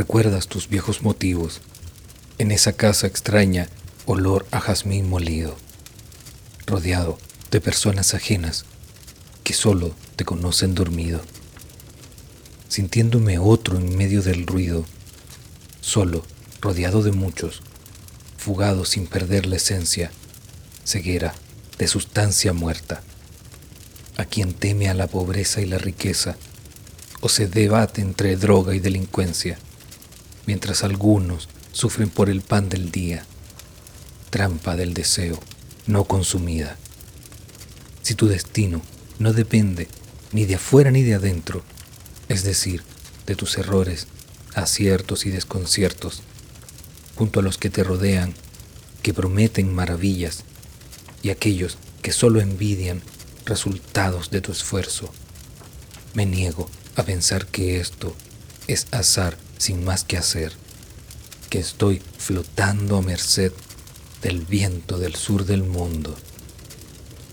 recuerdas tus viejos motivos. En esa casa extraña, olor a jazmín molido, rodeado de personas ajenas que solo te conocen dormido, sintiéndome otro en medio del ruido, solo, rodeado de muchos, fugado sin perder la esencia, ceguera de sustancia muerta, a quien teme a la pobreza y la riqueza, o se debate entre droga y delincuencia, mientras algunos sufren por el pan del día, trampa del deseo no consumida. Si tu destino no depende ni de afuera ni de adentro, es decir, de tus errores, aciertos y desconciertos, junto a los que te rodean, que prometen maravillas, y aquellos que solo envidian resultados de tu esfuerzo. Me niego a pensar que esto es azar sin más que hacer, que estoy flotando a merced del viento del sur del mundo.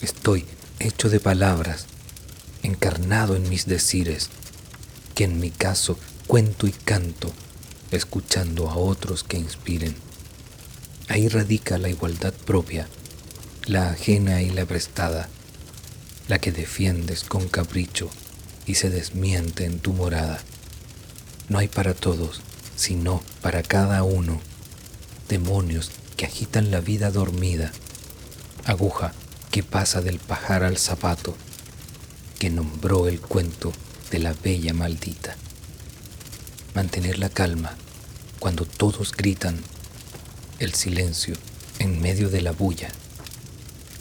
Estoy hecho de palabras, encarnado en mis decires, que en mi caso cuento y canto, escuchando a otros que inspiren. Ahí radica la igualdad propia, la ajena y la prestada, la que defiendes con capricho y se desmiente en tu morada. No hay para todos, sino para cada uno, demonios que agitan la vida dormida, aguja que pasa del pajar al zapato, que nombró el cuento de la bella maldita. Mantener la calma cuando todos gritan, el silencio en medio de la bulla,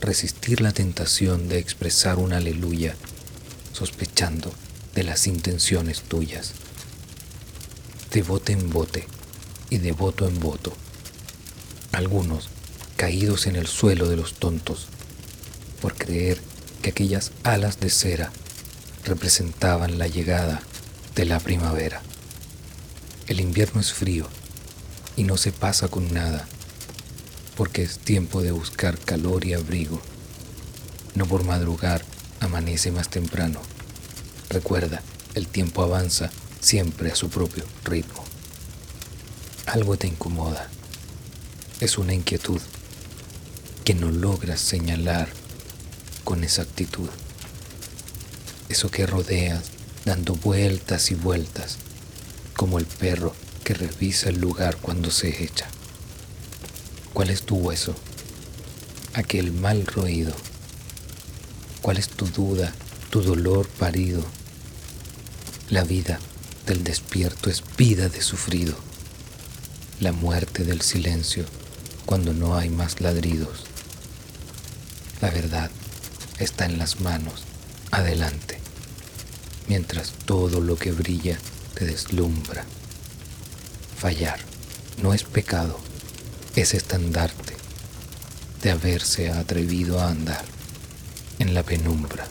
resistir la tentación de expresar un aleluya, sospechando de las intenciones tuyas. De bote en bote y de voto en voto, algunos caídos en el suelo de los tontos, por creer que aquellas alas de cera representaban la llegada de la primavera. El invierno es frío y no se pasa con nada, porque es tiempo de buscar calor y abrigo. No por madrugar amanece más temprano. Recuerda, el tiempo avanza siempre a su propio ritmo. Algo te incomoda. Es una inquietud que no logras señalar con exactitud. Eso que rodeas dando vueltas y vueltas, como el perro que revisa el lugar cuando se echa. ¿Cuál es tu hueso? Aquel mal roído. ¿Cuál es tu duda, tu dolor parido? La vida del despierto es vida de sufrido. La muerte del silencio cuando no hay más ladridos. La verdad está en las manos, adelante, mientras todo lo que brilla te deslumbra. Fallar no es pecado, es estandarte de haberse atrevido a andar en la penumbra.